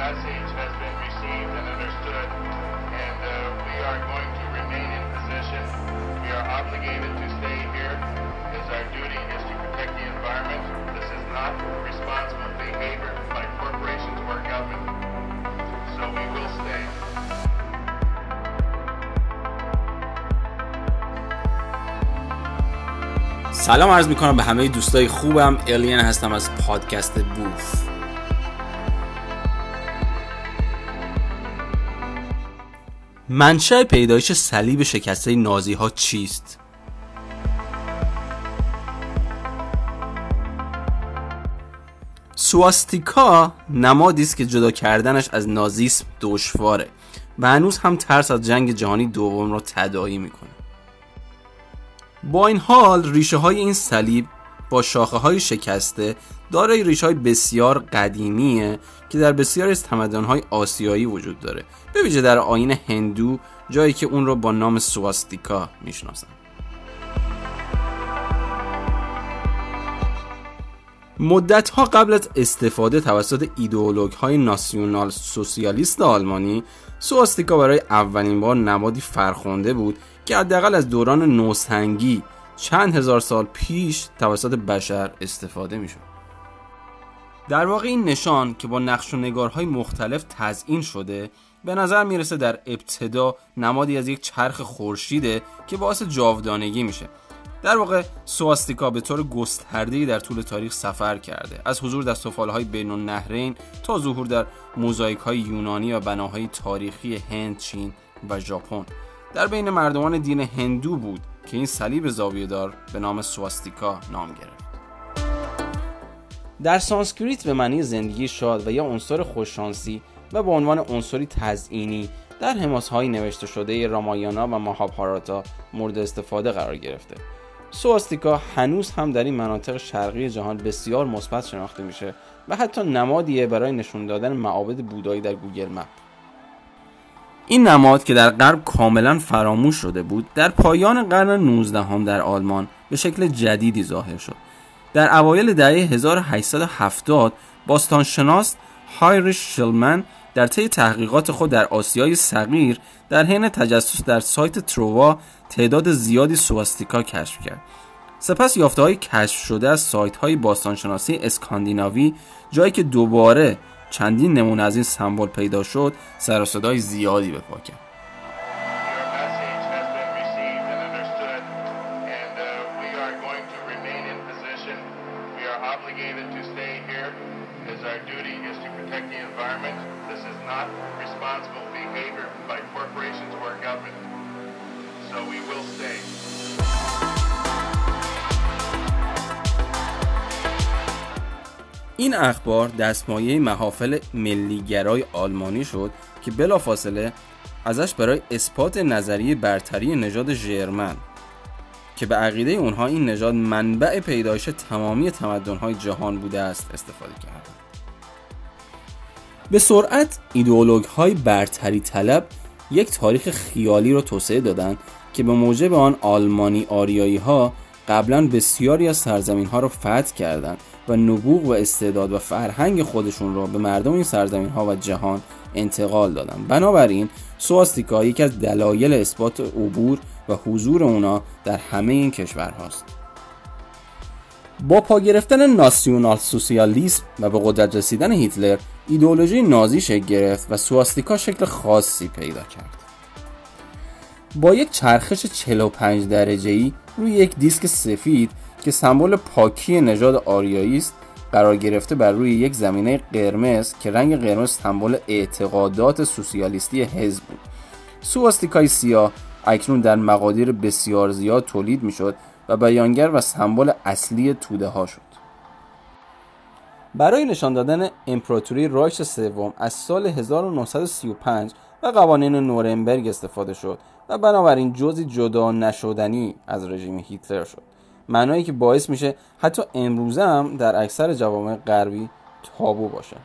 message has been received and understood, and uh, we are going to remain in position. We are obligated to stay here, as our duty is to protect the environment. This is not responsible behavior by corporations or government, so we will stay. سلام عرض میکنم به همه دوستای خوبم الین هستم از پادکست بوف منشأ پیدایش صلیب شکسته نازی ها چیست؟ سواستیکا نمادی است که جدا کردنش از نازیسم دشواره و هنوز هم ترس از جنگ جهانی دوم را تداعی می‌کنه با این حال ریشه های این صلیب با شاخه های شکسته دارای ریشه های بسیار قدیمیه که در بسیاری از تمدن های آسیایی وجود داره. به ویژه در آین هندو جایی که اون رو با نام سواستیکا می‌شناسن. مدت ها قبل از استفاده توسط ایدئولوگ های ناسیونال سوسیالیست آلمانی سواستیکا برای اولین بار نمادی فرخنده بود که حداقل از دوران نوسنگی چند هزار سال پیش توسط بشر استفاده می شود. در واقع این نشان که با نقش و نگارهای مختلف تزئین شده به نظر می‌رسه در ابتدا نمادی از یک چرخ خورشیده که باعث جاودانگی میشه. در واقع سواستیکا به طور گسترده‌ای در طول تاریخ سفر کرده. از حضور در سفالهای بین النهرین تا ظهور در موزاییک های یونانی و بناهای تاریخی هند، چین و ژاپن. در بین مردمان دین هندو بود که این صلیب زاویه دار به نام سواستیکا نام گرفت. در سانسکریت به معنی زندگی شاد و یا عنصر خوششانسی و به عنوان عنصری تزئینی در حماسه‌های نوشته شده رامایانا و ماهابهاراتا مورد استفاده قرار گرفته. سواستیکا هنوز هم در این مناطق شرقی جهان بسیار مثبت شناخته میشه و حتی نمادیه برای نشون دادن معابد بودایی در Google Map. این نماد که در غرب کاملا فراموش شده بود در پایان قرن 19 هم در آلمان به شکل جدیدی ظاهر شد. در اوایل دهه 1870 باستانشناس هایریش شلمن در طی تحقیقات خود در آسیای صغیر در حین تجسس در سایت تروا تعداد زیادی سواستیکا کشف کرد. سپس یافته های کشف شده از سایت های باستانشناسی اسکاندیناوی جایی که دوباره چندین نمونه از این سمبل پیدا شد سر و صدای زیادی به پا کرد Your message has been received and understood, and uh, we are going to remain in position. We are obligated to stay here, as our duty is to protect the environment. This is not responsible behavior by corporations or government, so we will stay. این اخبار دستمایه محافل ملیگرای آلمانی شد که بلافاصله ازش برای اثبات نظریه برتری نژاد ژرمن که به عقیده اونها این نژاد منبع پیدایش تمامی تمدن‌های جهان بوده است استفاده کردند. به سرعت ایدئولوگ های برتری طلب یک تاریخ خیالی را توسعه دادند که به موجب آن آلمانی آریایی ها قبلا بسیاری از سرزمین ها را فتح کردند و نبوغ و استعداد و فرهنگ خودشون را به مردم این سرزمین ها و جهان انتقال دادن. بنابراین سواستیکا یکی از دلایل اثبات عبور و حضور اونا در همه این کشورهاست با پا گرفتن ناسیونال سوسیالیسم و به قدرت رسیدن هیتلر ایدئولوژی نازی شکل گرفت و سواستیکا شکل خاصی پیدا کرد. با یک چرخش 45 درجه‌ای روی یک دیسک سفید که سمبل پاکی نژاد آریایی است قرار گرفته بر روی یک زمینه قرمز که رنگ قرمز سمبل اعتقادات سوسیالیستی حزب بود. سواستیکای سیاه اکنون در مقادیر بسیار زیاد تولید می‌شد و بیانگر و سمبل اصلی توده ها شد. برای نشان دادن امپراتوری رایش سوم از سال 1935 و قوانین نورنبرگ استفاده شد و بنابراین جزی جدا نشدنی از رژیم هیتلر شد. معنایی که باعث میشه حتی امروزه هم در اکثر جوامع غربی تابو باشه.